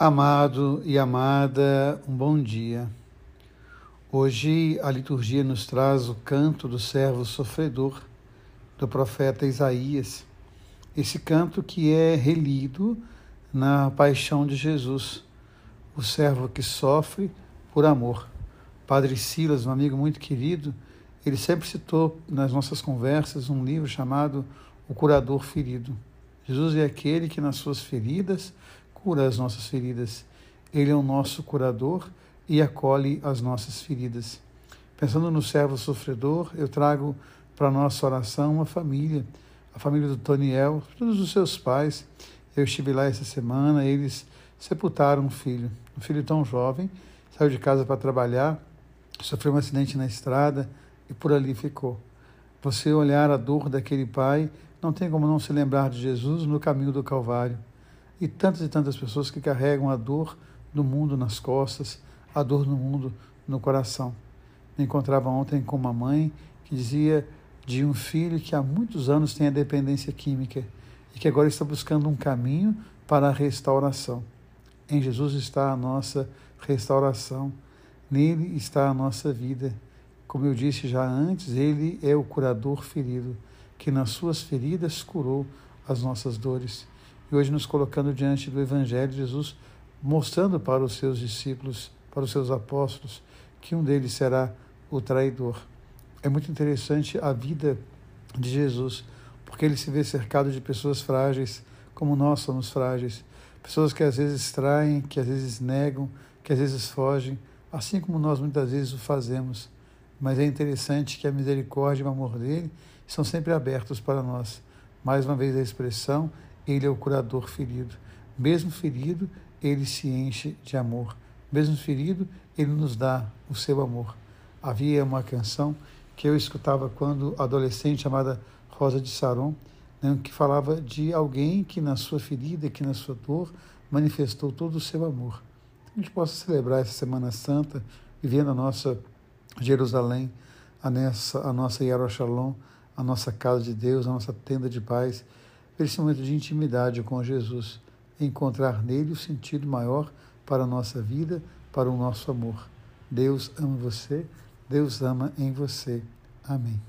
Amado e amada, um bom dia. Hoje a liturgia nos traz o canto do servo sofredor do profeta Isaías. Esse canto que é relido na paixão de Jesus, o servo que sofre por amor. Padre Silas, um amigo muito querido, ele sempre citou nas nossas conversas um livro chamado O Curador Ferido. Jesus é aquele que nas suas feridas cura as nossas feridas. Ele é o nosso curador e acolhe as nossas feridas. Pensando no servo sofredor, eu trago para nossa oração uma família, a família do Toniel, todos os seus pais. Eu estive lá essa semana, eles sepultaram um filho, um filho tão jovem, saiu de casa para trabalhar, sofreu um acidente na estrada e por ali ficou. Você olhar a dor daquele pai, não tem como não se lembrar de Jesus no caminho do Calvário e tantas e tantas pessoas que carregam a dor do mundo nas costas, a dor do mundo no coração. Me encontrava ontem com uma mãe que dizia de um filho que há muitos anos tem a dependência química e que agora está buscando um caminho para a restauração. Em Jesus está a nossa restauração, nele está a nossa vida. Como eu disse já antes, ele é o curador ferido, que nas suas feridas curou as nossas dores e hoje nos colocando diante do Evangelho, Jesus mostrando para os seus discípulos, para os seus apóstolos, que um deles será o traidor. É muito interessante a vida de Jesus, porque ele se vê cercado de pessoas frágeis, como nós somos frágeis, pessoas que às vezes traem, que às vezes negam, que às vezes fogem, assim como nós muitas vezes o fazemos. Mas é interessante que a misericórdia e o amor dele são sempre abertos para nós. Mais uma vez a expressão ele é o curador ferido. Mesmo ferido, ele se enche de amor. Mesmo ferido, ele nos dá o seu amor. Havia uma canção que eu escutava quando adolescente, chamada Rosa de Saron, né, que falava de alguém que na sua ferida, que na sua dor, manifestou todo o seu amor. Que a gente possa celebrar essa Semana Santa, vivendo a nossa Jerusalém, a nossa, a nossa Yerushalom, a nossa casa de Deus, a nossa tenda de paz, esse momento de intimidade com Jesus, encontrar nele o sentido maior para a nossa vida, para o nosso amor. Deus ama você, Deus ama em você. Amém.